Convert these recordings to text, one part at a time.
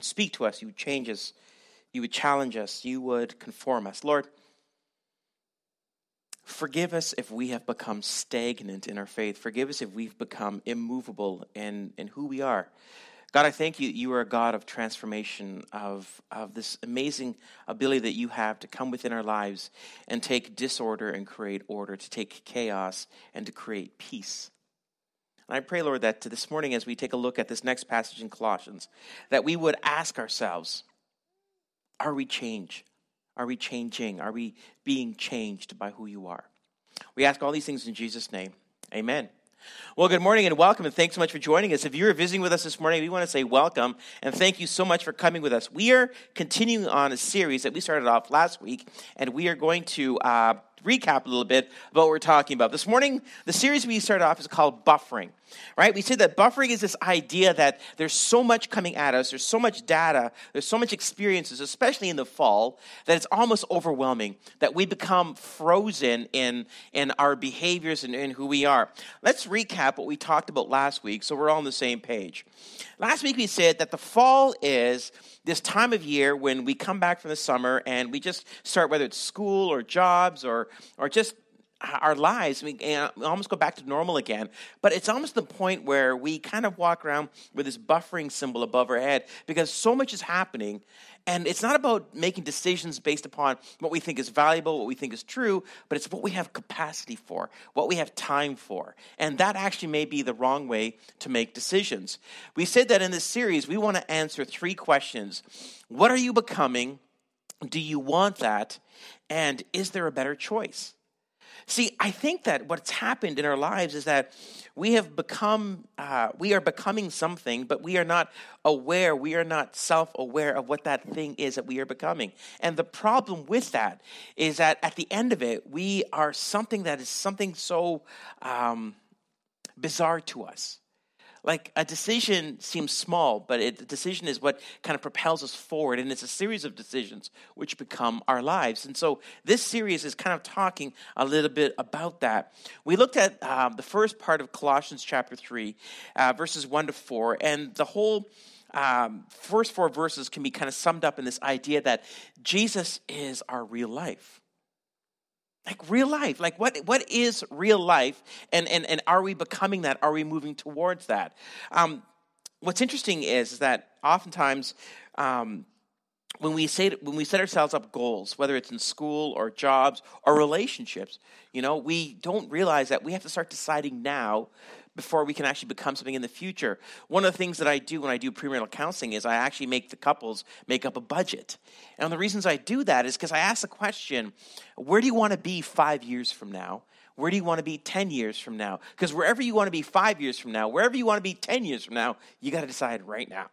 speak to us, you would change us, you would challenge us, you would conform us. Lord, forgive us if we have become stagnant in our faith. Forgive us if we've become immovable in, in who we are. God, I thank you. You are a God of transformation, of, of this amazing ability that you have to come within our lives and take disorder and create order, to take chaos and to create peace. And I pray, Lord, that this morning, as we take a look at this next passage in Colossians, that we would ask ourselves Are we changed? Are we changing? Are we being changed by who you are? We ask all these things in Jesus' name. Amen. Well, good morning and welcome, and thanks so much for joining us. If you're visiting with us this morning, we want to say welcome and thank you so much for coming with us. We are continuing on a series that we started off last week, and we are going to uh, recap a little bit about what we're talking about. This morning, the series we started off is called Buffering, right? We said that buffering is this idea that there's so much coming at us, there's so much data, there's so much experiences, especially in the fall, that it's almost overwhelming, that we become frozen in, in our behaviors and in who we are. Let's recap what we talked about last week so we're all on the same page. Last week we said that the fall is this time of year when we come back from the summer and we just start, whether it's school or jobs or, or just our lives, we, eh, we almost go back to normal again. But it's almost the point where we kind of walk around with this buffering symbol above our head because so much is happening. And it's not about making decisions based upon what we think is valuable, what we think is true, but it's what we have capacity for, what we have time for. And that actually may be the wrong way to make decisions. We said that in this series, we want to answer three questions What are you becoming? Do you want that? And is there a better choice? See, I think that what's happened in our lives is that we have become, uh, we are becoming something, but we are not aware, we are not self aware of what that thing is that we are becoming. And the problem with that is that at the end of it, we are something that is something so um, bizarre to us like a decision seems small, but a decision is what kind of propels us forward, and it's a series of decisions which become our lives. And so this series is kind of talking a little bit about that. We looked at um, the first part of Colossians chapter 3, uh, verses 1 to 4, and the whole um, first four verses can be kind of summed up in this idea that Jesus is our real life like real life. Like what what is real life? And and, and are we becoming that? Are we moving towards that? Um, what's interesting is, is that oftentimes um, when we say when we set ourselves up goals whether it's in school or jobs or relationships you know we don't realize that we have to start deciding now before we can actually become something in the future. One of the things that I do when I do premarital counseling is I actually make the couples make up a budget. And the reasons I do that is because I ask the question, where do you want to be five years from now? Where do you want to be 10 years from now? Because wherever you want to be five years from now, wherever you want to be 10 years from now, you got to decide right now.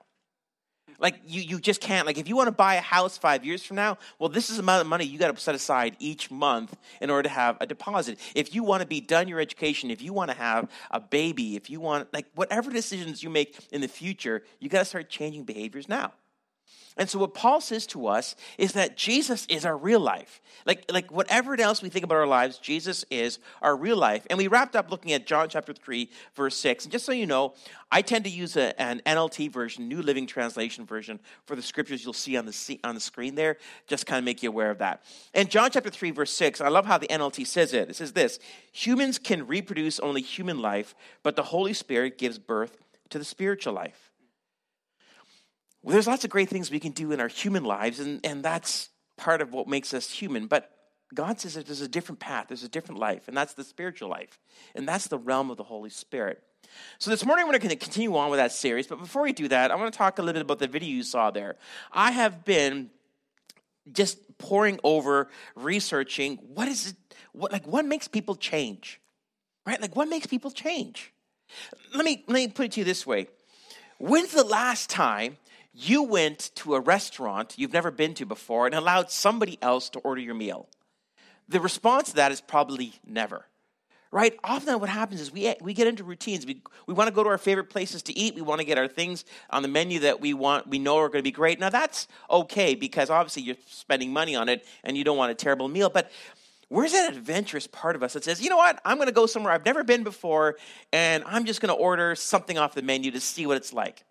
Like you, you just can't. Like if you want to buy a house five years from now, well, this is the amount of money you got to set aside each month in order to have a deposit. If you want to be done your education, if you want to have a baby, if you want like whatever decisions you make in the future, you got to start changing behaviors now. And so what Paul says to us is that Jesus is our real life. Like, like whatever else we think about our lives, Jesus is our real life. And we wrapped up looking at John chapter 3, verse 6. And just so you know, I tend to use a, an NLT version, New Living Translation version, for the scriptures you'll see on the, on the screen there. Just kind of make you aware of that. And John chapter 3, verse 6, I love how the NLT says it. It says this Humans can reproduce only human life, but the Holy Spirit gives birth to the spiritual life. Well, there's lots of great things we can do in our human lives, and, and that's part of what makes us human. But God says that there's a different path, there's a different life, and that's the spiritual life. And that's the realm of the Holy Spirit. So this morning we're going to continue on with that series, but before we do that, I want to talk a little bit about the video you saw there. I have been just poring over, researching what is it, what like what makes people change? Right? Like what makes people change? Let me let me put it to you this way. When's the last time you went to a restaurant you've never been to before and allowed somebody else to order your meal? The response to that is probably never. Right? Often what happens is we, we get into routines. We, we want to go to our favorite places to eat. We want to get our things on the menu that we want, we know are going to be great. Now that's okay because obviously you're spending money on it and you don't want a terrible meal. But where's that adventurous part of us that says, you know what, I'm going to go somewhere I've never been before and I'm just going to order something off the menu to see what it's like?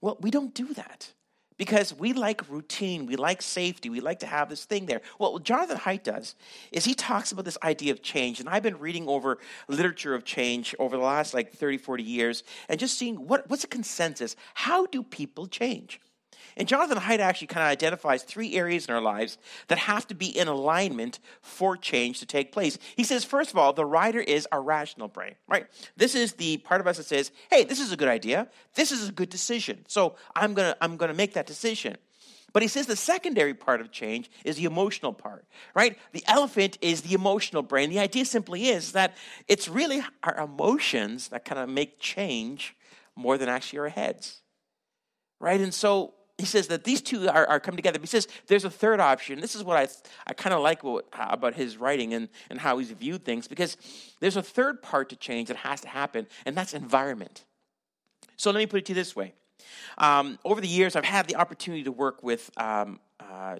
Well, we don't do that because we like routine, we like safety, we like to have this thing there. Well, what Jonathan Haidt does is he talks about this idea of change, and I've been reading over literature of change over the last like 30, 40 years and just seeing what, what's a consensus? How do people change? And Jonathan Haidt actually kind of identifies three areas in our lives that have to be in alignment for change to take place. He says, first of all, the writer is our rational brain, right? This is the part of us that says, hey, this is a good idea. This is a good decision. So I'm going to I'm going to make that decision. But he says the secondary part of change is the emotional part, right? The elephant is the emotional brain. The idea simply is that it's really our emotions that kind of make change more than actually our heads, right? And so he says that these two are, are coming together. He says there's a third option. This is what I, I kind of like what, uh, about his writing and, and how he's viewed things because there's a third part to change that has to happen, and that's environment. So let me put it to you this way. Um, over the years, I've had the opportunity to work with um,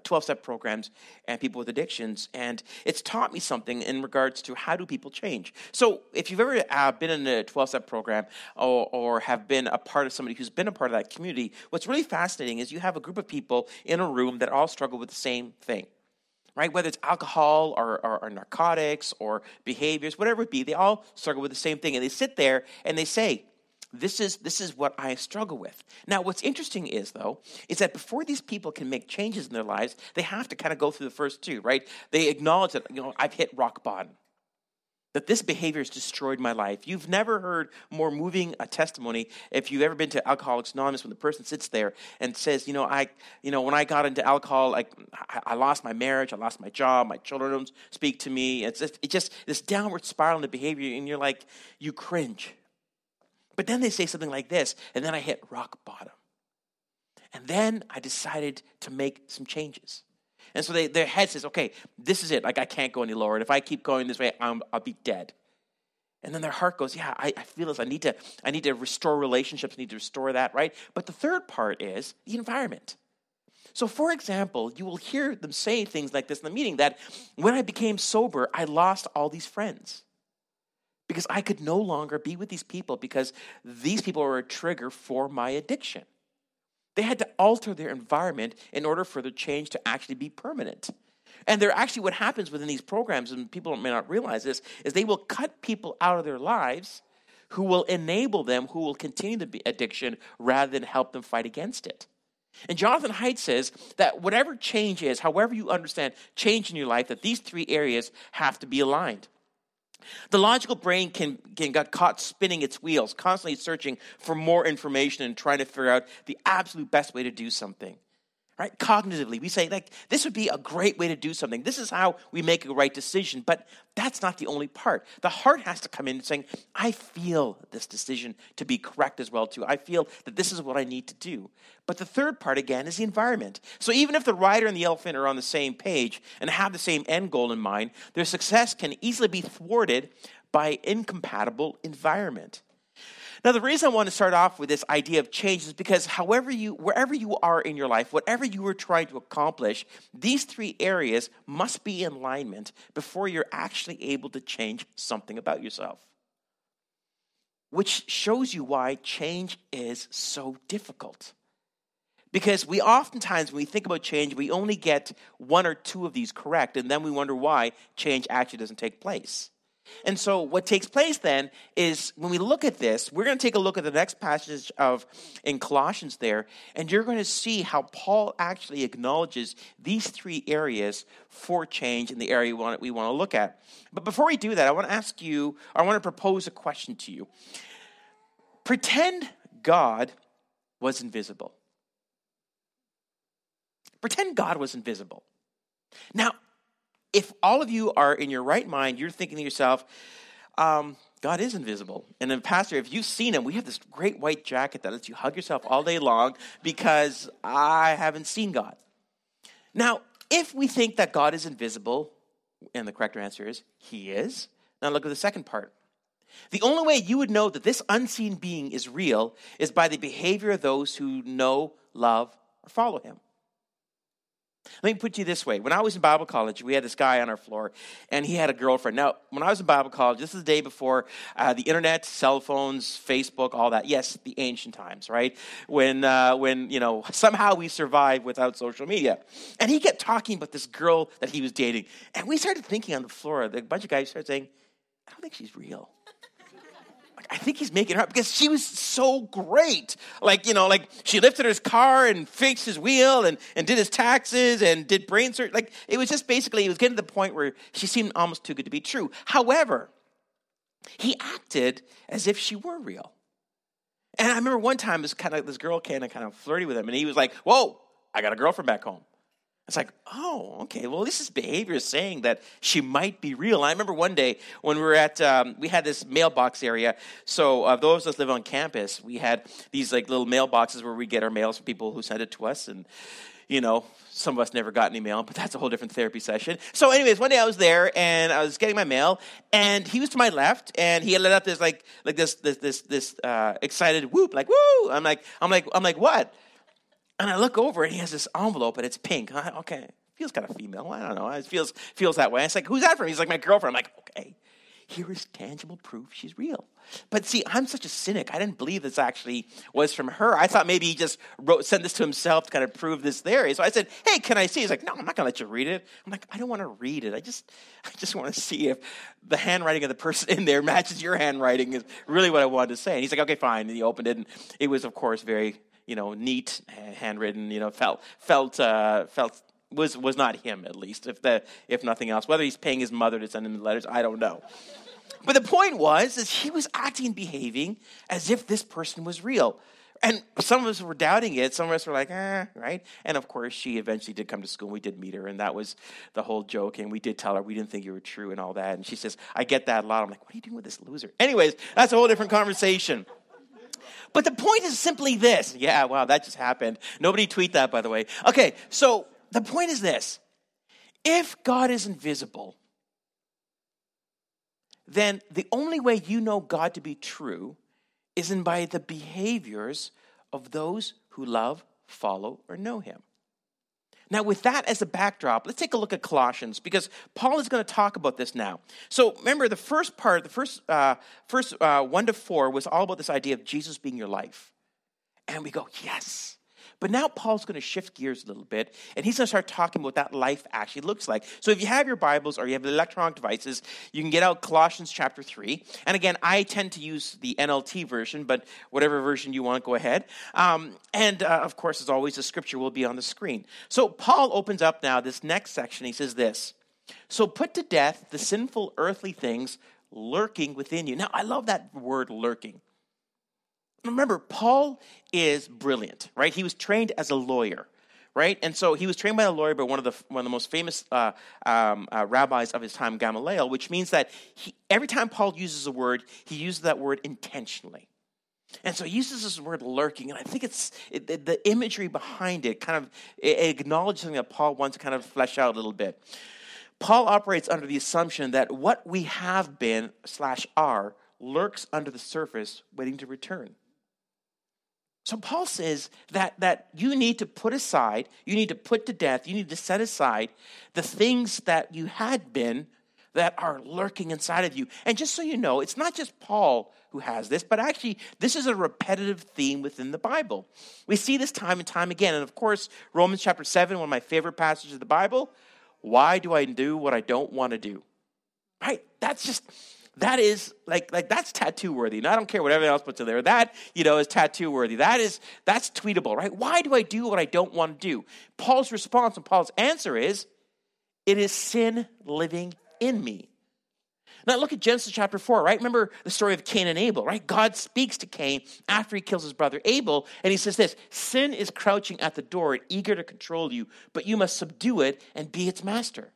12 uh, step programs and people with addictions. And it's taught me something in regards to how do people change. So, if you've ever uh, been in a 12 step program or, or, have been a part of somebody who's been a part of that community, what's really fascinating is you have a group of people in a room that all struggle with the same thing. Right? Whether it's alcohol or, or, or narcotics or behaviors, whatever it be, they all struggle with the same thing. And they sit there and they say, this is, this is what I struggle with. Now, what's interesting is, though, is that before these people can make changes in their lives, they have to kind of go through the first two, right? They acknowledge that, you know, I've hit rock bottom that this behavior has destroyed my life. You've never heard more moving a testimony if you've ever been to Alcoholics Anonymous when the person sits there and says, you know, I, you know, when I got into alcohol, like I, lost my marriage, I lost my job, my children don't speak to me. It's just, it's just this downward spiral in the behavior, and you're like, you cringe. But then they say something like this, and then I hit rock bottom. And then I decided to make some changes. And so they, their head says, okay, this is it. Like, I can't go any lower. And if I keep going this way, i will be dead. And then their heart goes, yeah, I, I, feel this. I need, to, I need to restore relationships, I need to restore that, right? But the third part is the environment. So, for example, you will hear them say things like this in the meeting that when I became sober, I lost all these friends because I could no longer be with these people because these people were a trigger for my addiction. They had to alter their environment in order for the change to actually be permanent. And they're actually what happens within these programs, and people may not realize this, is they will cut people out of their lives who will enable them, who will continue the addiction rather than help them fight against it. And Jonathan Haidt says that whatever change is, however you understand change in your life, that these three areas have to be aligned. The logical brain can, can get caught spinning its wheels, constantly searching for more information and trying to figure out the absolute best way to do something right? Cognitively, we say, like, this would be a great way to do something. This is how we make a right decision. But that's not the only part. The heart has to come in and saying, I feel this decision to be correct as well, too. I feel that this is what I need to do. But the third part, again, is the environment. So even if the rider and the elephant are on the same page and have the same end goal in mind, their success can easily be thwarted by incompatible environment. Now, the reason I want to start off with this idea of change is because however you, wherever you are in your life, whatever you are trying to accomplish, these three areas must be in alignment before you're actually able to change something about yourself. Which shows you why change is so difficult. Because we oftentimes, when we think about change, we only get one or two of these correct, and then we wonder why change actually doesn't take place. And so, what takes place then is when we look at this, we're going to take a look at the next passage of in Colossians there, and you're going to see how Paul actually acknowledges these three areas for change in the area we want, we want to look at. But before we do that, I want to ask you, I want to propose a question to you. Pretend God was invisible. Pretend God was invisible. Now, if all of you are in your right mind, you're thinking to yourself, um, God is invisible. And then, Pastor, if you've seen him, we have this great white jacket that lets you hug yourself all day long because I haven't seen God. Now, if we think that God is invisible, and the correct answer is He is, now look at the second part. The only way you would know that this unseen being is real is by the behavior of those who know, love, or follow Him. Let me put you this way. When I was in Bible college, we had this guy on our floor, and he had a girlfriend. Now, when I was in Bible college, this is the day before uh, the internet, cell phones, Facebook, all that. Yes, the ancient times, right? When, uh, when you know, somehow we survived without social media. And he kept talking about this girl that he was dating. And we started thinking on the floor, a bunch of guys started saying, I don't think she's real. I think he's making her up because she was so great. Like, you know, like she lifted his car and fixed his wheel and, and did his taxes and did brain surgery. Like, it was just basically, it was getting to the point where she seemed almost too good to be true. However, he acted as if she were real. And I remember one time this kind of this girl came and kind of flirty with him, and he was like, Whoa, I got a girlfriend back home. It's like, oh, okay. Well, this is behavior saying that she might be real. I remember one day when we were at, um, we had this mailbox area. So uh, those of us live on campus, we had these like little mailboxes where we get our mails from people who send it to us, and you know, some of us never got any mail, but that's a whole different therapy session. So, anyways, one day I was there and I was getting my mail, and he was to my left, and he let out this like like this this this this uh, excited whoop, like woo. I'm like I'm like I'm like what? And I look over and he has this envelope and it's pink. I, okay, feels kind of female. I don't know. It feels feels that way. It's like, who's that from? He's like, my girlfriend. I'm like, okay, here is tangible proof she's real. But see, I'm such a cynic. I didn't believe this actually was from her. I thought maybe he just wrote, sent this to himself to kind of prove this theory. So I said, "Hey, can I see?" He's like, "No, I'm not going to let you read it." I'm like, "I don't want to read it. I just, I just want to see if the handwriting of the person in there matches your handwriting." Is really what I wanted to say. And he's like, "Okay, fine." And he opened it, and it was, of course, very you know, neat, handwritten, you know, felt felt uh, felt was was not him at least, if the if nothing else. Whether he's paying his mother to send him the letters, I don't know. But the point was is he was acting and behaving as if this person was real. And some of us were doubting it. Some of us were like, eh, right? And of course, she eventually did come to school. We did meet her, and that was the whole joke. And we did tell her we didn't think you were true and all that. And she says, I get that a lot. I'm like, what are you doing with this loser? Anyways, that's a whole different conversation. But the point is simply this. Yeah, wow, that just happened. Nobody tweet that, by the way. Okay, so the point is this if God is invisible, then the only way you know God to be true is in by the behaviors of those who love, follow, or know Him. Now, with that as a backdrop, let's take a look at Colossians because Paul is going to talk about this now. So, remember, the first part, the first, uh, first uh, one to four, was all about this idea of Jesus being your life. And we go, yes. But now Paul's going to shift gears a little bit, and he's going to start talking about what that life actually looks like. So if you have your Bibles or you have electronic devices, you can get out Colossians chapter 3. And again, I tend to use the NLT version, but whatever version you want, go ahead. Um, and uh, of course, as always, the scripture will be on the screen. So Paul opens up now this next section. He says this So put to death the sinful earthly things lurking within you. Now, I love that word lurking. Remember, Paul is brilliant, right? He was trained as a lawyer, right? And so he was trained by a lawyer, but one of the one of the most famous uh, um, uh, rabbis of his time, Gamaliel, which means that he, every time Paul uses a word, he uses that word intentionally. And so he uses this word lurking, and I think it's it, the imagery behind it kind of acknowledges something that Paul wants to kind of flesh out a little bit. Paul operates under the assumption that what we have been slash are lurks under the surface, waiting to return. So Paul says that, that you need to put aside, you need to put to death, you need to set aside the things that you had been that are lurking inside of you. And just so you know, it's not just Paul who has this, but actually, this is a repetitive theme within the Bible. We see this time and time again. And of course, Romans chapter 7, one of my favorite passages of the Bible. Why do I do what I don't want to do? Right? That's just that is like like that's tattoo worthy. And I don't care what everyone else puts in there. That you know is tattoo worthy. That is that's tweetable, right? Why do I do what I don't want to do? Paul's response and Paul's answer is, it is sin living in me. Now look at Genesis chapter 4, right? Remember the story of Cain and Abel, right? God speaks to Cain after he kills his brother Abel, and he says this Sin is crouching at the door and eager to control you, but you must subdue it and be its master.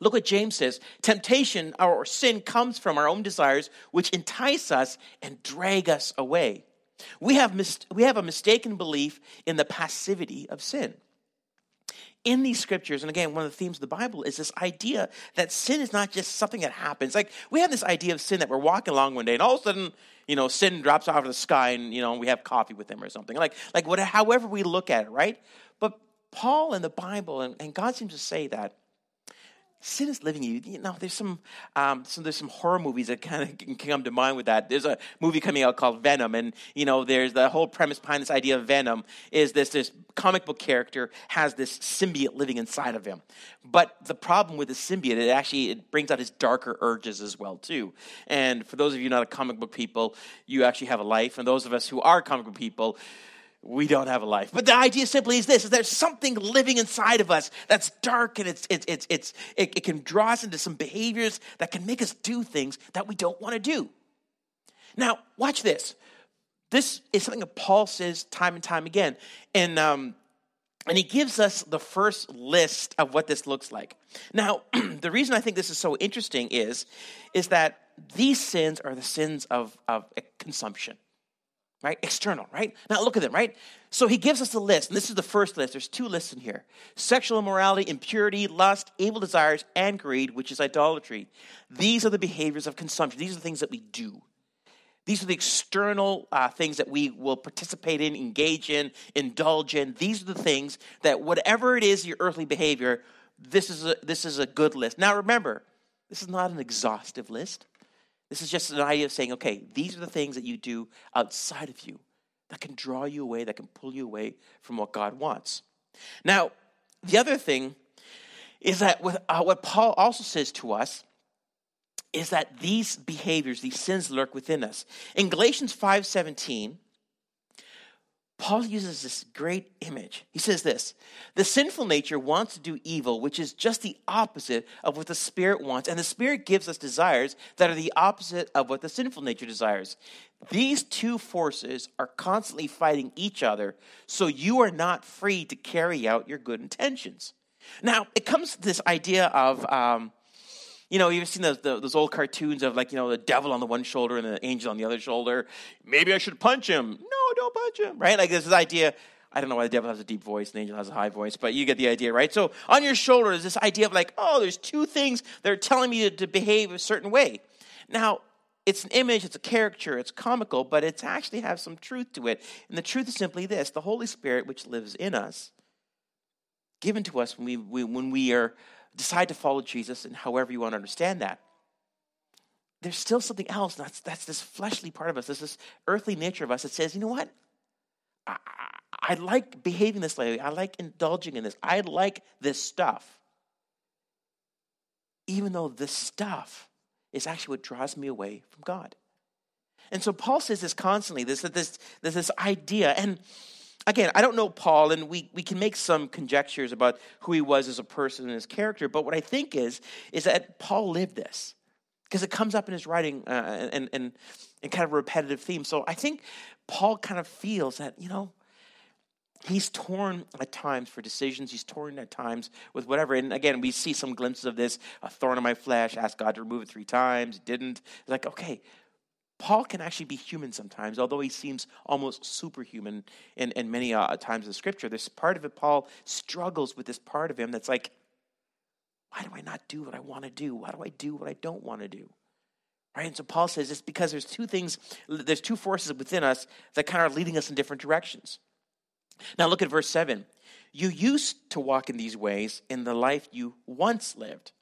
Look what James says temptation or sin comes from our own desires, which entice us and drag us away. We have, mis- we have a mistaken belief in the passivity of sin. In these scriptures, and again, one of the themes of the Bible is this idea that sin is not just something that happens. Like we have this idea of sin that we're walking along one day, and all of a sudden, you know, sin drops out of the sky, and you know, we have coffee with him or something. Like, like what, however we look at it, right? But Paul and the Bible and, and God seems to say that sin is living you. You know, there's some, um, some there's some horror movies that kind of can come to mind with that. There's a movie coming out called Venom, and you know, there's the whole premise behind this idea of Venom is this this comic book character has this symbiote living inside of him. But the problem with the symbiote, it actually it brings out his darker urges as well too. And for those of you not a comic book people, you actually have a life, and those of us who are comic book people we don't have a life. But the idea simply is this: is there's something living inside of us that's dark, and it's it's it's, it's it, it can draw us into some behaviors that can make us do things that we don't want to do. Now, watch this. This is something that Paul says time and time again, and um, and he gives us the first list of what this looks like. Now, the reason I think this is so interesting is is that these sins are the sins of of consumption right? External, right? Now look at them, right? So he gives us a list, and this is the first list. There's two lists in here sexual immorality, impurity, lust, evil desires, and greed, which is idolatry. These are the behaviors of consumption. These are the things that we do. These are the external uh, things that we will participate in, engage in, indulge in. These are the things that, whatever it is, your earthly behavior, this is a, this is a good list. Now remember, this is not an exhaustive list. This is just an idea of saying, okay, these are the things that you do outside of you that can draw you away, that can pull you away from what God wants. Now, the other thing is that with, uh, what Paul also says to us is that these behaviors, these sins lurk within us. In Galatians 5:17, Paul uses this great image. He says this The sinful nature wants to do evil, which is just the opposite of what the Spirit wants. And the Spirit gives us desires that are the opposite of what the sinful nature desires. These two forces are constantly fighting each other, so you are not free to carry out your good intentions. Now, it comes to this idea of. Um, you know, you've seen those, those old cartoons of like, you know, the devil on the one shoulder and the angel on the other shoulder. Maybe I should punch him. No, don't punch him. Right? Like this idea. I don't know why the devil has a deep voice and the angel has a high voice, but you get the idea, right? So on your shoulder is this idea of like, oh, there's two things that are telling me to, to behave a certain way. Now, it's an image, it's a caricature, it's comical, but it actually has some truth to it. And the truth is simply this the Holy Spirit, which lives in us, given to us when we, we when we are decide to follow Jesus, and however you want to understand that, there's still something else. That's, that's this fleshly part of us, this earthly nature of us that says, you know what? I, I, I like behaving this way. I like indulging in this. I like this stuff. Even though this stuff is actually what draws me away from God. And so Paul says this constantly, this, this, this, this idea. And again, I don't know Paul, and we, we can make some conjectures about who he was as a person and his character, but what I think is, is that Paul lived this because it comes up in his writing uh, and, and, and kind of a repetitive theme. So I think Paul kind of feels that, you know, he's torn at times for decisions. He's torn at times with whatever. And again, we see some glimpses of this a thorn in my flesh, asked God to remove it three times, didn't. It's like, okay, Paul can actually be human sometimes, although he seems almost superhuman in, in many uh, times in Scripture. This part of it, Paul struggles with this part of him that's like, why do I not do what I want to do? Why do I do what I don't want to do? Right? And so Paul says it's because there's two things, there's two forces within us that kind of are leading us in different directions. Now look at verse 7. You used to walk in these ways in the life you once lived.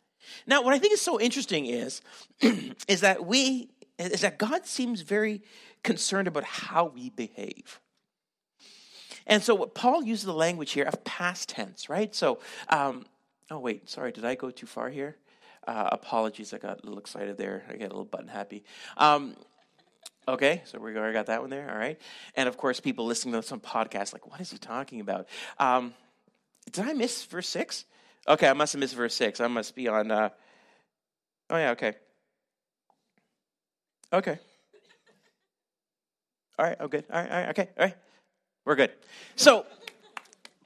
Now, what I think is so interesting is, is that we is that God seems very concerned about how we behave. And so, what Paul uses the language here of past tense, right? So, um, oh, wait, sorry, did I go too far here? Uh, apologies, I got a little excited there. I got a little button happy. Um, okay, so we got that one there, all right. And of course, people listening to some podcast, like, what is he talking about? Um, did I miss verse 6? Okay, I must have missed verse 6. I must be on. Uh, oh, yeah, okay. Okay. All right, oh, good. All right, all right, okay, all right. We're good. So,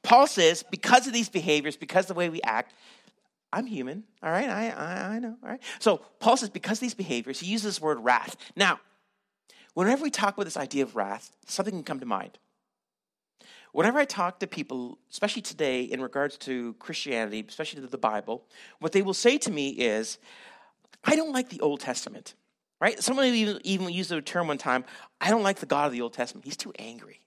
Paul says, because of these behaviors, because of the way we act, I'm human, all right? I, I, I know, all right? So, Paul says, because of these behaviors, he uses this word wrath. Now, whenever we talk about this idea of wrath, something can come to mind. Whenever I talk to people, especially today in regards to Christianity, especially to the Bible, what they will say to me is, I don't like the Old Testament. Right? Someone even, even used the term one time I don't like the God of the Old Testament. He's too angry.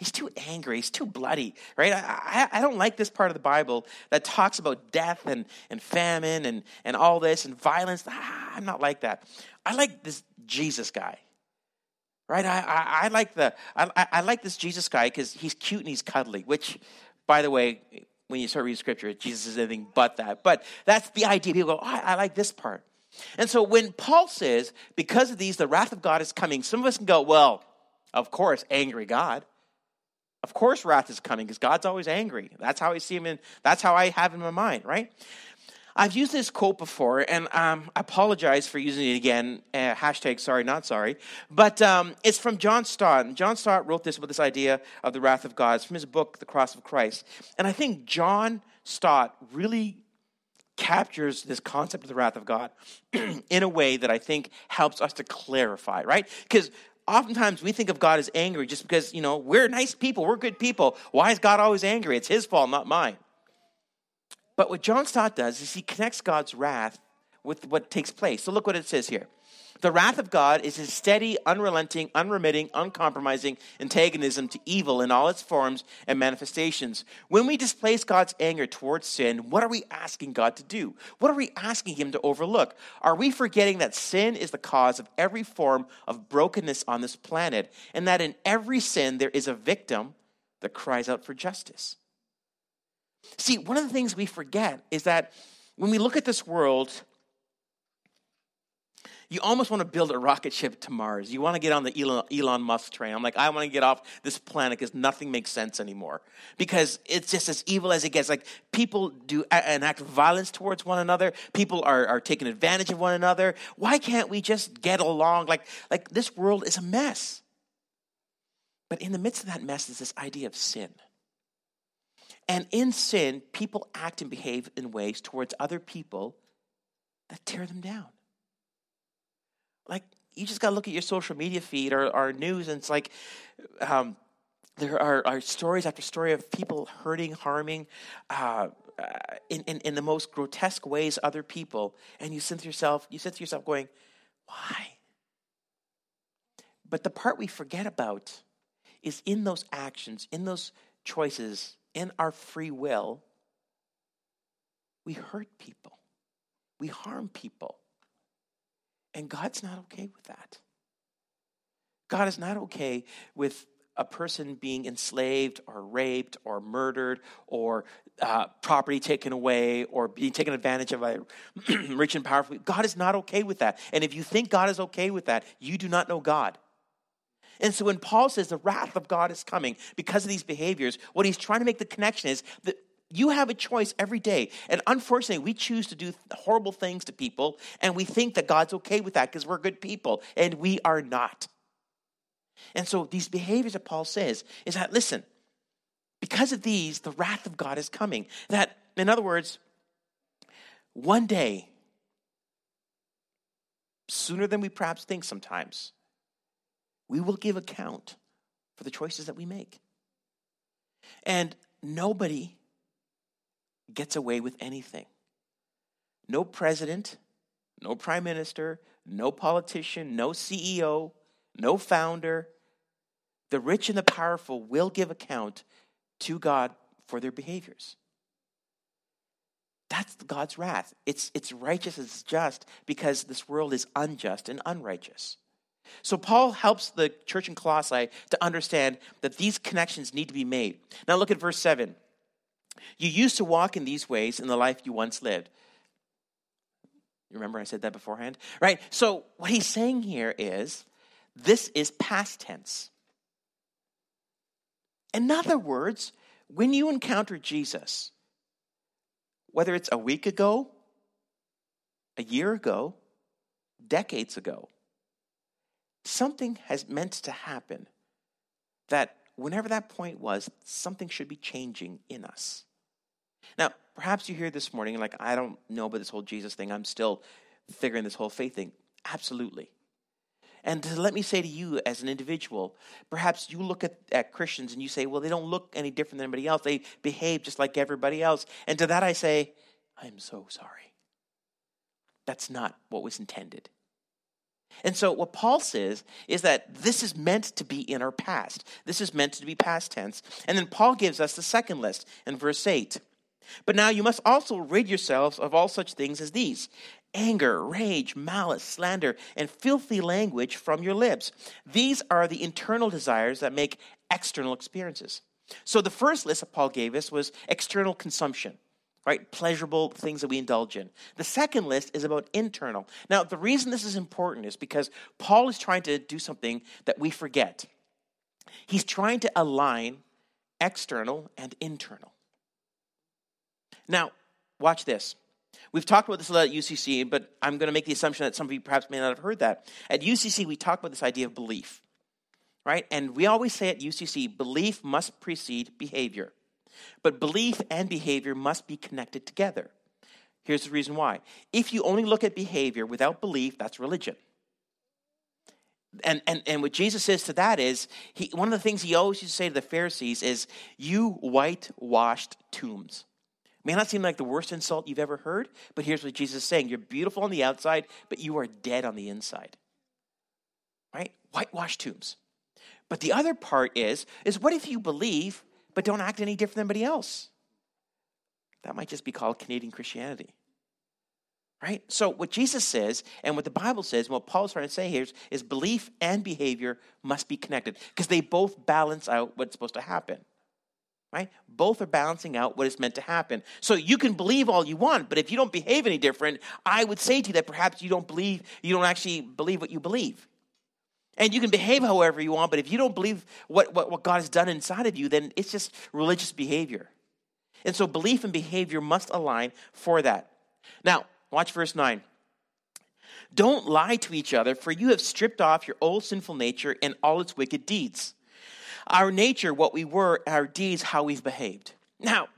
He's too angry. He's too bloody, right? I, I, I, don't like this part of the Bible that talks about death and, and famine and, and all this and violence. Ah, I'm not like that. I like this Jesus guy, right? I, I, I like the I, I like this Jesus guy because he's cute and he's cuddly. Which, by the way, when you start reading Scripture, Jesus is anything but that. But that's the idea. People go, oh, I like this part. And so when Paul says, because of these, the wrath of God is coming, some of us can go, well, of course, angry God. Of course, wrath is coming because God's always angry. That's how I see him in, that's how I have in my mind, right? I've used this quote before, and um, I apologize for using it again. Uh, hashtag sorry, not sorry. But um, it's from John Stott. John Stott wrote this about this idea of the wrath of God. It's from his book, The Cross of Christ. And I think John Stott really captures this concept of the wrath of God in a way that I think helps us to clarify, right? Because oftentimes we think of God as angry just because, you know, we're nice people, we're good people. Why is God always angry? It's his fault, not mine. But what John Stott does is he connects God's wrath with what takes place. So look what it says here. The wrath of God is his steady, unrelenting, unremitting, uncompromising antagonism to evil in all its forms and manifestations. When we displace God's anger towards sin, what are we asking God to do? What are we asking him to overlook? Are we forgetting that sin is the cause of every form of brokenness on this planet and that in every sin there is a victim that cries out for justice? See, one of the things we forget is that when we look at this world, you almost want to build a rocket ship to Mars. You want to get on the Elon, Elon Musk train. I'm like, I want to get off this planet because nothing makes sense anymore. Because it's just as evil as it gets. Like people do an act of violence towards one another. People are, are taking advantage of one another. Why can't we just get along? Like, like this world is a mess. But in the midst of that mess is this idea of sin. And in sin, people act and behave in ways towards other people that tear them down like you just got to look at your social media feed or, or news, and it's like um, there are, are, stories after story of people hurting, harming, uh, uh, in, in, in the most grotesque ways other people, and you sit to yourself, you sit to yourself going, why? But the part we forget about is in those actions, in those choices, in our free will, we hurt people, we harm people. And God's not okay with that. God is not okay with a person being enslaved or raped or murdered or uh, property taken away or being taken advantage of by rich and powerful. God is not okay with that. And if you think God is okay with that, you do not know God. And so when Paul says the wrath of God is coming because of these behaviors, what he's trying to make the connection is that you have a choice every day. And unfortunately, we choose to do horrible things to people, and we think that God's okay with that because we're good people, and we are not. And so, these behaviors that Paul says is that, listen, because of these, the wrath of God is coming. That, in other words, one day, sooner than we perhaps think sometimes, we will give account for the choices that we make. And nobody gets away with anything. No president, no prime minister, no politician, no CEO, no founder. The rich and the powerful will give account to God for their behaviors. That's God's wrath. It's, it's righteous, it's just, because this world is unjust and unrighteous. So Paul helps the church in Colossae to understand that these connections need to be made. Now look at verse 7. You used to walk in these ways in the life you once lived. You remember I said that beforehand? Right? So, what he's saying here is this is past tense. In other words, when you encounter Jesus, whether it's a week ago, a year ago, decades ago, something has meant to happen that whenever that point was, something should be changing in us. Now, perhaps you hear this morning, like, I don't know about this whole Jesus thing. I'm still figuring this whole faith thing. Absolutely. And let me say to you as an individual, perhaps you look at, at Christians and you say, well, they don't look any different than anybody else. They behave just like everybody else. And to that I say, I'm so sorry. That's not what was intended. And so, what Paul says is that this is meant to be in our past. This is meant to be past tense. And then Paul gives us the second list in verse 8. But now you must also rid yourselves of all such things as these anger, rage, malice, slander, and filthy language from your lips. These are the internal desires that make external experiences. So, the first list that Paul gave us was external consumption right? Pleasurable things that we indulge in. The second list is about internal. Now, the reason this is important is because Paul is trying to do something that we forget. He's trying to align external and internal. Now, watch this. We've talked about this a lot at UCC, but I'm going to make the assumption that some of you perhaps may not have heard that. At UCC, we talk about this idea of belief, right? And we always say at UCC, belief must precede behavior. But belief and behavior must be connected together. Here's the reason why. If you only look at behavior without belief, that's religion. And, and, and what Jesus says to that is, he, one of the things he always used to say to the Pharisees is, You whitewashed tombs. May not seem like the worst insult you've ever heard, but here's what Jesus is saying You're beautiful on the outside, but you are dead on the inside. Right? Whitewashed tombs. But the other part is, is what if you believe, but don't act any different than anybody else. That might just be called Canadian Christianity. Right? So, what Jesus says and what the Bible says, and what Paul's trying to say here is, is belief and behavior must be connected because they both balance out what's supposed to happen. Right? Both are balancing out what is meant to happen. So, you can believe all you want, but if you don't behave any different, I would say to you that perhaps you don't believe, you don't actually believe what you believe. And you can behave however you want, but if you don't believe what, what, what God has done inside of you, then it's just religious behavior. And so belief and behavior must align for that. Now, watch verse 9. Don't lie to each other, for you have stripped off your old sinful nature and all its wicked deeds. Our nature, what we were, our deeds, how we've behaved. Now,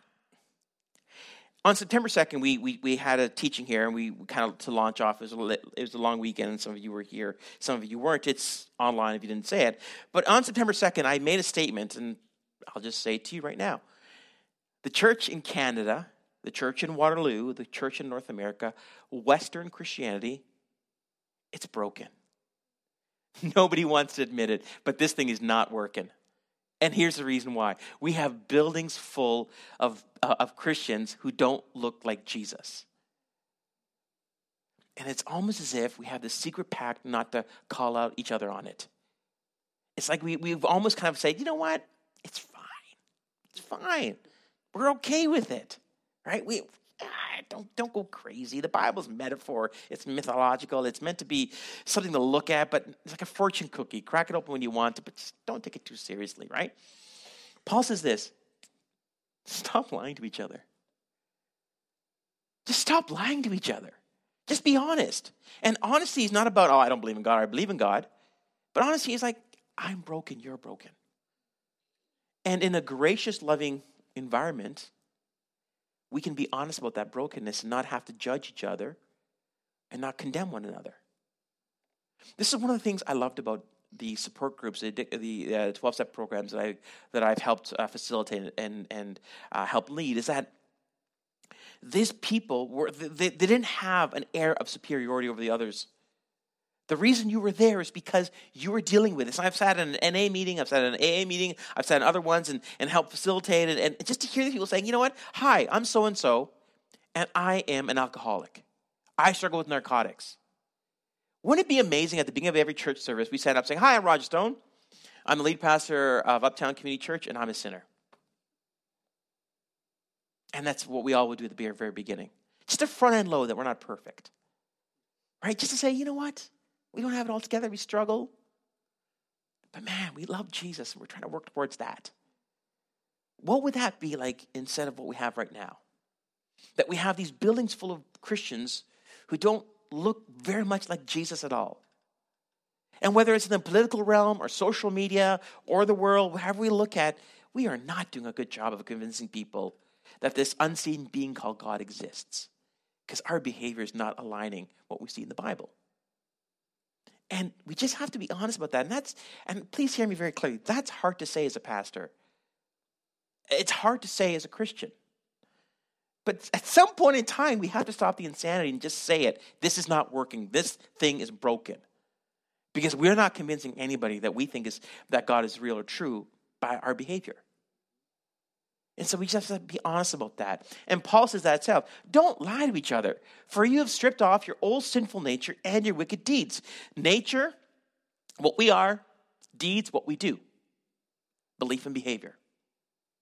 on September 2nd, we, we, we had a teaching here, and we kind of to launch off. It was, a, it was a long weekend, and some of you were here, some of you weren't. It's online if you didn't say it. But on September 2nd, I made a statement, and I'll just say it to you right now. The church in Canada, the church in Waterloo, the church in North America, Western Christianity, it's broken. Nobody wants to admit it, but this thing is not working. And here's the reason why we have buildings full of, uh, of Christians who don't look like Jesus. And it's almost as if we have this secret pact not to call out each other on it. It's like we, we've almost kind of said, you know what? It's fine. It's fine. We're okay with it. Right? We, don't, don't go crazy. The Bible's metaphor. It's mythological. It's meant to be something to look at, but it's like a fortune cookie. Crack it open when you want to, but just don't take it too seriously, right? Paul says this stop lying to each other. Just stop lying to each other. Just be honest. And honesty is not about, oh, I don't believe in God, I believe in God. But honesty is like, I'm broken, you're broken. And in a gracious, loving environment, we can be honest about that brokenness and not have to judge each other and not condemn one another. This is one of the things I loved about the support groups, the, the 12 step programs that, I, that I've helped uh, facilitate and, and uh, help lead, is that these people were, they, they didn't have an air of superiority over the others. The reason you were there is because you were dealing with this. I've sat in an NA meeting, I've sat in an AA meeting, I've sat in other ones and, and helped facilitate it. And just to hear the people saying, you know what? Hi, I'm so and so, and I am an alcoholic. I struggle with narcotics. Wouldn't it be amazing at the beginning of every church service, we stand up saying, Hi, I'm Roger Stone. I'm the lead pastor of Uptown Community Church, and I'm a sinner. And that's what we all would do at the very beginning. Just a front end load that we're not perfect. Right? Just to say, you know what? We don't have it all together. We struggle. But man, we love Jesus and we're trying to work towards that. What would that be like instead of what we have right now? That we have these buildings full of Christians who don't look very much like Jesus at all. And whether it's in the political realm or social media or the world, wherever we look at, we are not doing a good job of convincing people that this unseen being called God exists because our behavior is not aligning what we see in the Bible. And we just have to be honest about that. And that's, and please hear me very clearly, that's hard to say as a pastor. It's hard to say as a Christian. But at some point in time, we have to stop the insanity and just say it. This is not working. This thing is broken. Because we're not convincing anybody that we think is that God is real or true by our behavior. And so we just have to be honest about that. And Paul says that itself. Don't lie to each other, for you have stripped off your old sinful nature and your wicked deeds. Nature, what we are, deeds, what we do. Belief and behavior.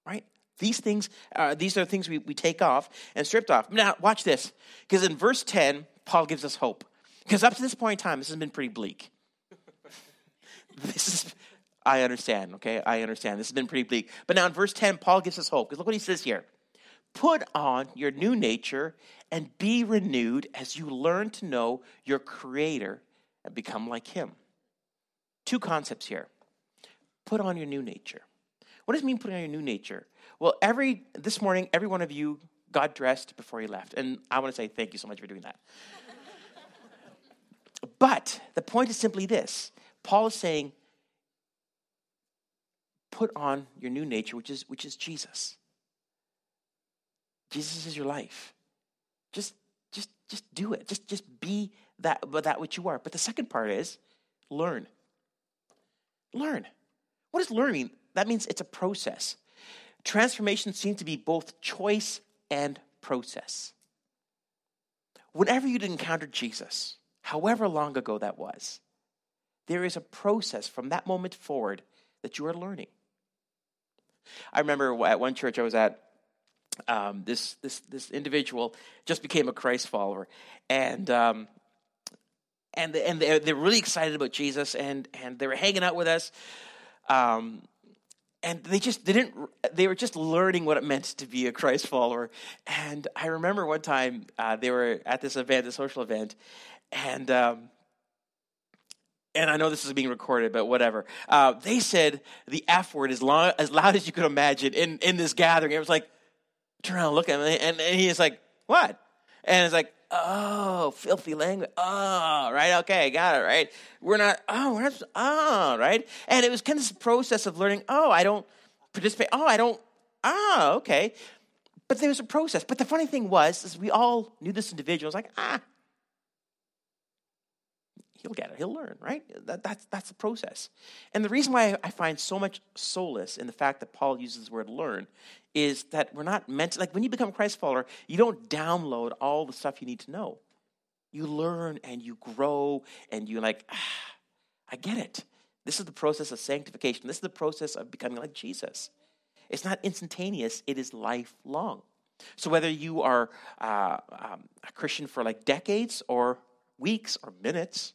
Right? These things, uh, these are things we, we take off and stripped off. Now, watch this. Because in verse 10, Paul gives us hope. Because up to this point in time, this has been pretty bleak. this is I understand, okay? I understand. This has been pretty bleak. But now in verse 10, Paul gives us hope. Because look what he says here Put on your new nature and be renewed as you learn to know your Creator and become like Him. Two concepts here. Put on your new nature. What does it mean putting on your new nature? Well, every this morning, every one of you got dressed before you left. And I want to say thank you so much for doing that. but the point is simply this Paul is saying, put on your new nature, which is, which is Jesus. Jesus is your life. Just, just, just do it. Just, just be that, that which you are. But the second part is learn. Learn. What does mean? That means it's a process. Transformation seems to be both choice and process. Whenever you encounter Jesus, however long ago that was, there is a process from that moment forward that you are learning. I remember at one church I was at, um, this this this individual just became a Christ follower, and um, and and they're, they're really excited about Jesus, and and they were hanging out with us. Um, and they just didn't they were just learning what it meant to be a christ follower. And i remember one time uh, they were at this event a social event. And um, and I know this is being recorded, but whatever. Uh, they said the F word as, long, as loud as you could imagine in, in this gathering. It was like, turn around, look at him, and, and he's like, what? And it's like, oh, filthy language. Oh, right, okay, got it, right? We're not, oh, we're not, oh, right? And it was kind of this process of learning, oh, I don't participate, oh, I don't, oh, okay. But there was a process. But the funny thing was, is we all knew this individual. was like, ah, he'll get it. He'll learn, right? That, that's, that's the process. And the reason why I find so much solace in the fact that Paul uses the word learn is that we're not meant to, like when you become a Christ follower, you don't download all the stuff you need to know. You learn and you grow and you're like, ah, I get it. This is the process of sanctification. This is the process of becoming like Jesus. It's not instantaneous, it is lifelong. So whether you are uh, um, a Christian for like decades or weeks or minutes,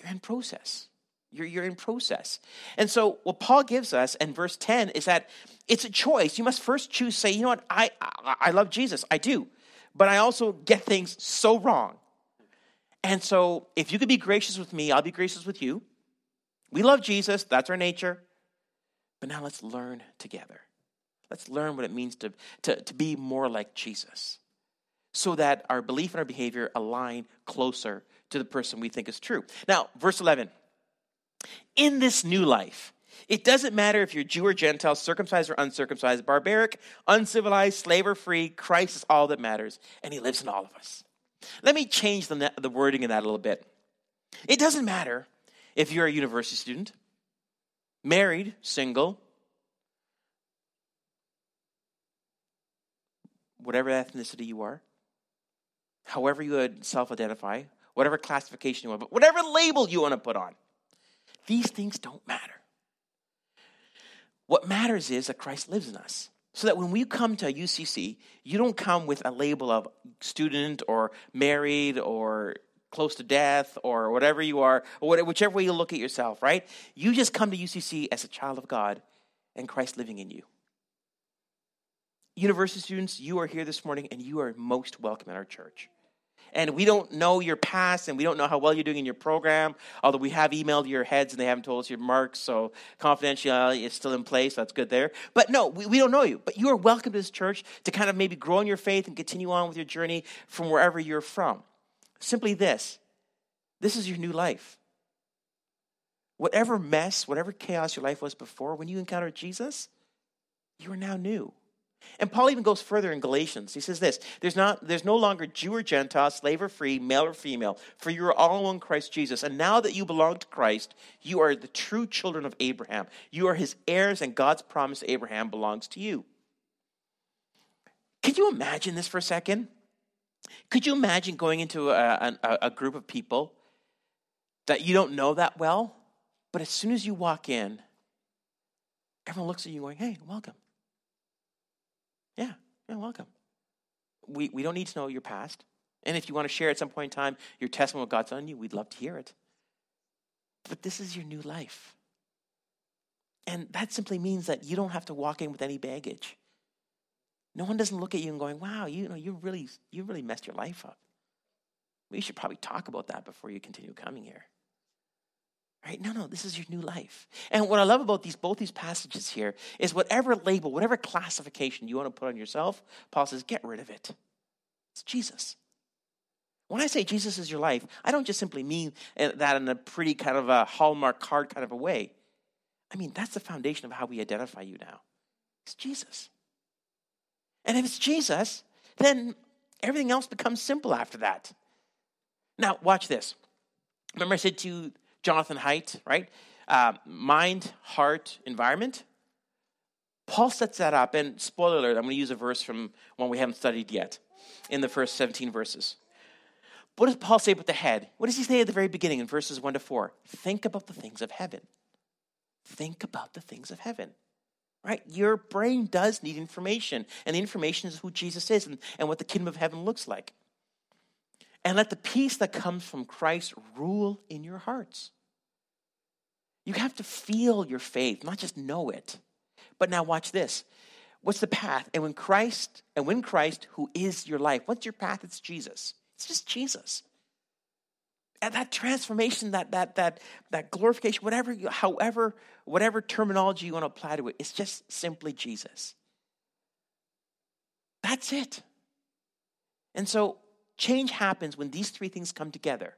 you're in process. You're, you're in process. And so, what Paul gives us in verse 10 is that it's a choice. You must first choose, say, you know what, I, I, I love Jesus, I do, but I also get things so wrong. And so, if you could be gracious with me, I'll be gracious with you. We love Jesus, that's our nature. But now let's learn together. Let's learn what it means to, to, to be more like Jesus so that our belief and our behavior align closer to the person we think is true. Now, verse 11. In this new life, it doesn't matter if you're Jew or Gentile, circumcised or uncircumcised, barbaric, uncivilized, slave or free, Christ is all that matters, and he lives in all of us. Let me change the, the wording in that a little bit. It doesn't matter if you're a university student, married, single, whatever ethnicity you are, however you would self identify, whatever classification you want, but whatever label you want to put on. These things don't matter. What matters is that Christ lives in us. So that when we come to UCC, you don't come with a label of student or married or close to death or whatever you are, or whichever way you look at yourself, right? You just come to UCC as a child of God and Christ living in you. University students, you are here this morning and you are most welcome in our church and we don't know your past and we don't know how well you're doing in your program, although we have emailed your heads and they haven't told us your marks, so confidentiality is still in place. That's good there. But no, we, we don't know you. But you are welcome to this church to kind of maybe grow in your faith and continue on with your journey from wherever you're from. Simply this this is your new life. Whatever mess, whatever chaos your life was before, when you encountered Jesus, you are now new. And Paul even goes further in Galatians. He says this there's, not, there's no longer Jew or Gentile, slave or free, male or female, for you are all in Christ Jesus. And now that you belong to Christ, you are the true children of Abraham. You are his heirs, and God's promise to Abraham belongs to you. Could you imagine this for a second? Could you imagine going into a, a, a group of people that you don't know that well, but as soon as you walk in, everyone looks at you going, hey, welcome. Yeah, yeah, welcome. We, we don't need to know your past. And if you want to share at some point in time your testimony of God's on you, we'd love to hear it. But this is your new life. And that simply means that you don't have to walk in with any baggage. No one doesn't look at you and going, wow, you know, you really, you really messed your life up. We should probably talk about that before you continue coming here. Right? No, no, this is your new life. And what I love about these both these passages here is whatever label, whatever classification you want to put on yourself, Paul says, get rid of it. It's Jesus. When I say Jesus is your life, I don't just simply mean uh, that in a pretty kind of a hallmark card kind of a way. I mean, that's the foundation of how we identify you now. It's Jesus. And if it's Jesus, then everything else becomes simple after that. Now, watch this. Remember, I said to Jonathan Haidt, right? Uh, mind, heart, environment. Paul sets that up, and spoiler alert, I'm going to use a verse from one we haven't studied yet in the first 17 verses. What does Paul say about the head? What does he say at the very beginning in verses 1 to 4? Think about the things of heaven. Think about the things of heaven. Right? Your brain does need information, and the information is who Jesus is and, and what the kingdom of heaven looks like. And let the peace that comes from Christ rule in your hearts. You have to feel your faith, not just know it. But now watch this. What's the path? And when Christ, and when Christ, who is your life, what's your path? It's Jesus. It's just Jesus. And that transformation, that that that that glorification, whatever, however, whatever terminology you want to apply to it, it's just simply Jesus. That's it. And so Change happens when these three things come together.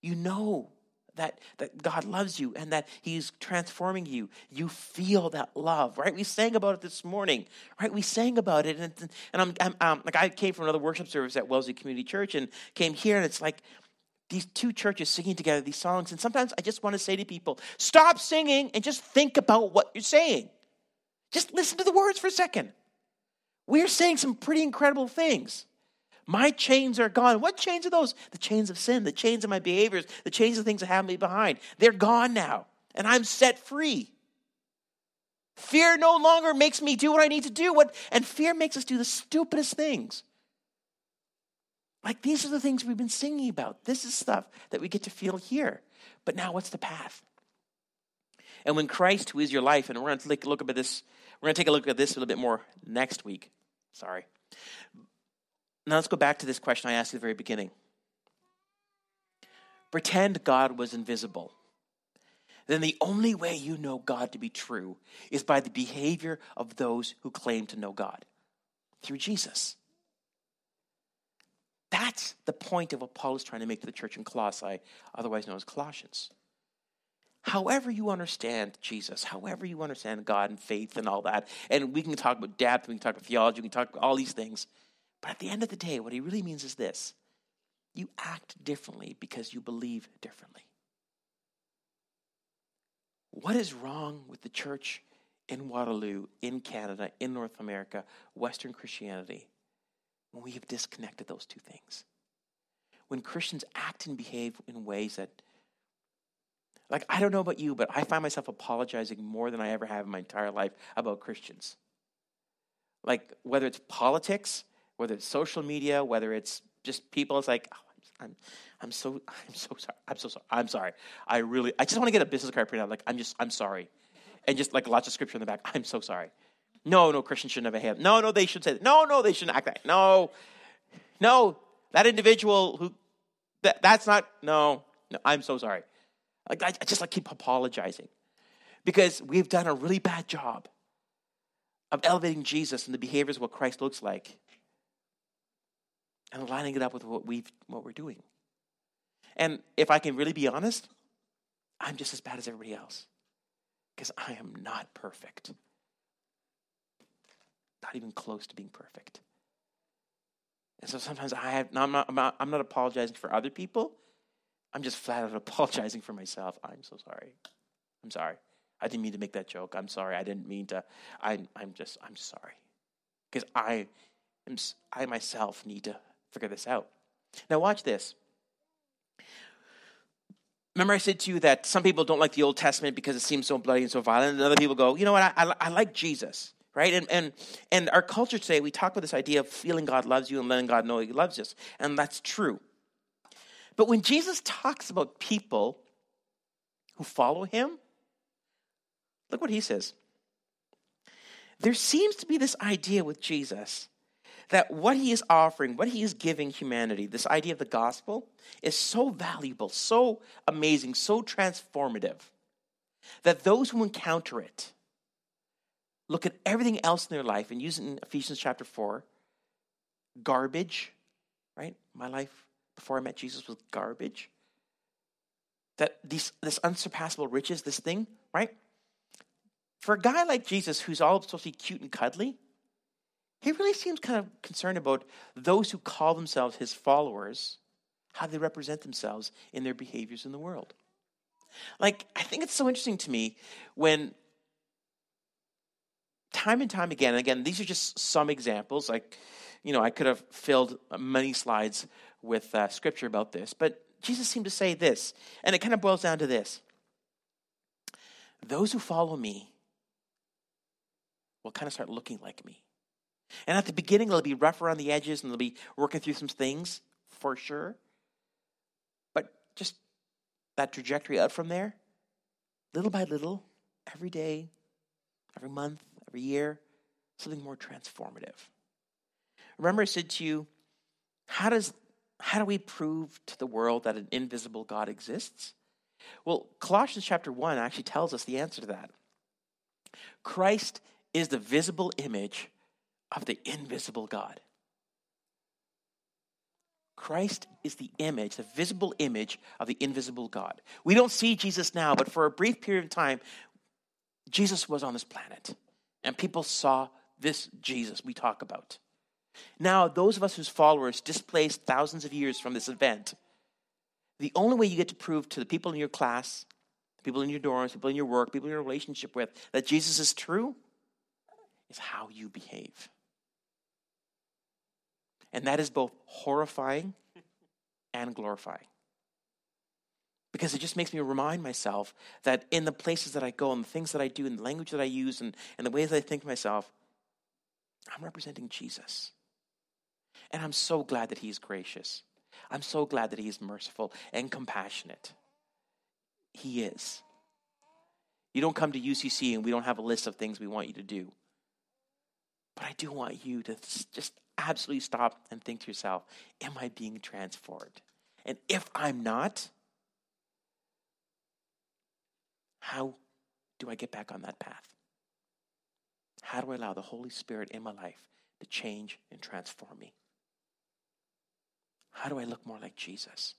You know that, that God loves you and that He's transforming you. You feel that love, right? We sang about it this morning, right? We sang about it, and, and I'm, I'm um, like I came from another worship service at Wellesley Community Church and came here, and it's like these two churches singing together these songs, and sometimes I just want to say to people, stop singing and just think about what you're saying. Just listen to the words for a second. We're saying some pretty incredible things. My chains are gone. What chains are those? The chains of sin, the chains of my behaviors, the chains of things that have me behind. They're gone now, and I'm set free. Fear no longer makes me do what I need to do. What and fear makes us do the stupidest things. Like these are the things we've been singing about. This is stuff that we get to feel here. But now what's the path? And when Christ, who is your life, and we're going to a look at this, we're going to take a look at this a little bit more next week. Sorry. Now let's go back to this question I asked at the very beginning. Pretend God was invisible. Then the only way you know God to be true is by the behavior of those who claim to know God through Jesus. That's the point of what Paul is trying to make to the church in Colossae, otherwise known as Colossians. However, you understand Jesus, however, you understand God and faith and all that, and we can talk about depth, we can talk about theology, we can talk about all these things. But at the end of the day, what he really means is this you act differently because you believe differently. What is wrong with the church in Waterloo, in Canada, in North America, Western Christianity, when we have disconnected those two things? When Christians act and behave in ways that, like, I don't know about you, but I find myself apologizing more than I ever have in my entire life about Christians. Like, whether it's politics, whether it's social media, whether it's just people. It's like, oh, I'm, I'm so, I'm so sorry. I'm so sorry. I'm sorry. I really, I just want to get a business card printed out. Like, I'm just, I'm sorry, and just like lots of scripture in the back. I'm so sorry. No, no, Christians should never have. No, no, they should say that. No, no, they shouldn't act that. No, no, that individual who, that, that's not. No, no, I'm so sorry. Like, I, I just like keep apologizing because we've done a really bad job of elevating Jesus and the behaviors of what Christ looks like and lining it up with what we've what we're doing. And if I can really be honest, I'm just as bad as everybody else because I am not perfect. not even close to being perfect. And so sometimes I have, I'm not, I'm not, I'm not apologizing for other people. I'm just flat out apologizing for myself. I'm so sorry. I'm sorry. I didn't mean to make that joke. I'm sorry. I didn't mean to. I'm, I'm just, I'm sorry. Because I, I myself need to figure this out. Now, watch this. Remember, I said to you that some people don't like the Old Testament because it seems so bloody and so violent, and other people go, you know what, I, I, I like Jesus, right? And, and, and our culture today, we talk about this idea of feeling God loves you and letting God know He loves us, and that's true. But when Jesus talks about people who follow Him, look what He says. There seems to be this idea with Jesus that what he is offering, what he is giving humanity, this idea of the gospel, is so valuable, so amazing, so transformative, that those who encounter it look at everything else in their life and use it in Ephesians chapter 4 garbage, right? My life before I met Jesus was garbage. That these, this unsurpassable riches, this thing, right? For a guy like Jesus who's all supposed to be cute and cuddly, he really seems kind of concerned about those who call themselves his followers, how they represent themselves in their behaviors in the world. Like, I think it's so interesting to me when time and time again, and again, these are just some examples. Like, you know, I could have filled many slides with uh, scripture about this, but Jesus seemed to say this, and it kind of boils down to this Those who follow me will kind of start looking like me. And at the beginning, it'll be rough around the edges and they'll be working through some things for sure. But just that trajectory up from there, little by little, every day, every month, every year, something more transformative. Remember, I said to you, how does how do we prove to the world that an invisible God exists? Well, Colossians chapter 1 actually tells us the answer to that. Christ is the visible image of the invisible God. Christ is the image, the visible image of the invisible God. We don't see Jesus now, but for a brief period of time, Jesus was on this planet. And people saw this Jesus we talk about. Now, those of us whose followers displaced thousands of years from this event, the only way you get to prove to the people in your class, people in your dorms, people in your work, people in your relationship with, that Jesus is true is how you behave. And that is both horrifying and glorifying. Because it just makes me remind myself that in the places that I go and the things that I do and the language that I use and, and the ways that I think myself, I'm representing Jesus. And I'm so glad that He's gracious. I'm so glad that He is merciful and compassionate. He is. You don't come to UCC and we don't have a list of things we want you to do. But I do want you to just absolutely stop and think to yourself, am I being transformed? And if I'm not, how do I get back on that path? How do I allow the Holy Spirit in my life to change and transform me? How do I look more like Jesus?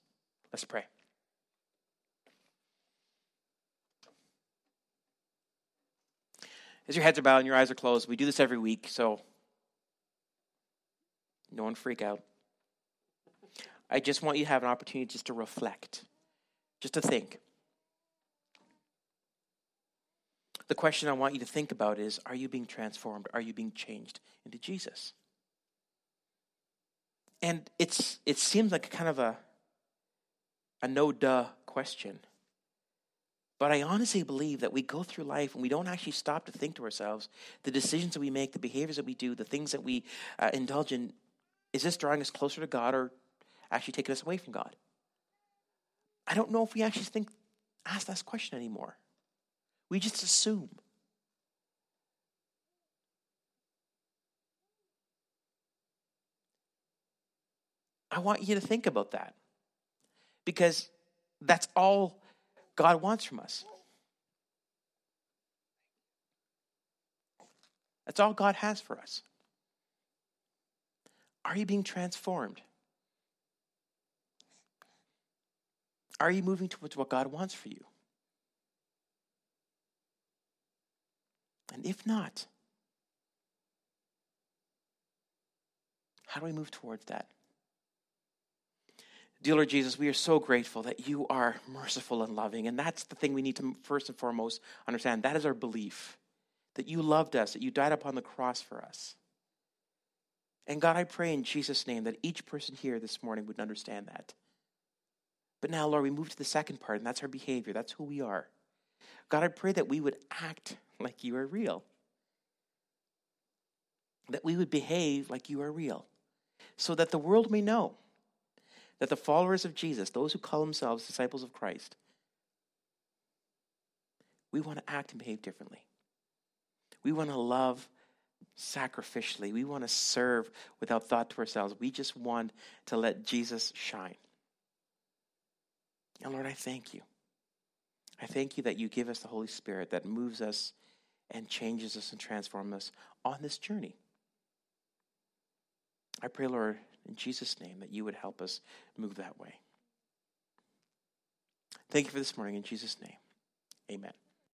Let's pray. As your heads are bowed and your eyes are closed, we do this every week, so no one freak out. I just want you to have an opportunity just to reflect, just to think. The question I want you to think about is Are you being transformed? Are you being changed into Jesus? And it's it seems like kind of a a no duh question. But I honestly believe that we go through life and we don't actually stop to think to ourselves the decisions that we make, the behaviors that we do, the things that we uh, indulge in is this drawing us closer to God or actually taking us away from God? I don't know if we actually think ask that question anymore. We just assume. I want you to think about that. Because that's all God wants from us. That's all God has for us. Are you being transformed? Are you moving towards what God wants for you? And if not, How do we move towards that? Dear Lord Jesus, we are so grateful that you are merciful and loving. And that's the thing we need to first and foremost understand. That is our belief that you loved us, that you died upon the cross for us. And God, I pray in Jesus' name that each person here this morning would understand that. But now, Lord, we move to the second part, and that's our behavior. That's who we are. God, I pray that we would act like you are real, that we would behave like you are real, so that the world may know that the followers of Jesus, those who call themselves disciples of Christ, we want to act and behave differently. We want to love sacrificially. We want to serve without thought to ourselves. We just want to let Jesus shine. And Lord, I thank you. I thank you that you give us the Holy Spirit that moves us and changes us and transforms us on this journey. I pray, Lord, in Jesus' name, that you would help us move that way. Thank you for this morning. In Jesus' name, amen.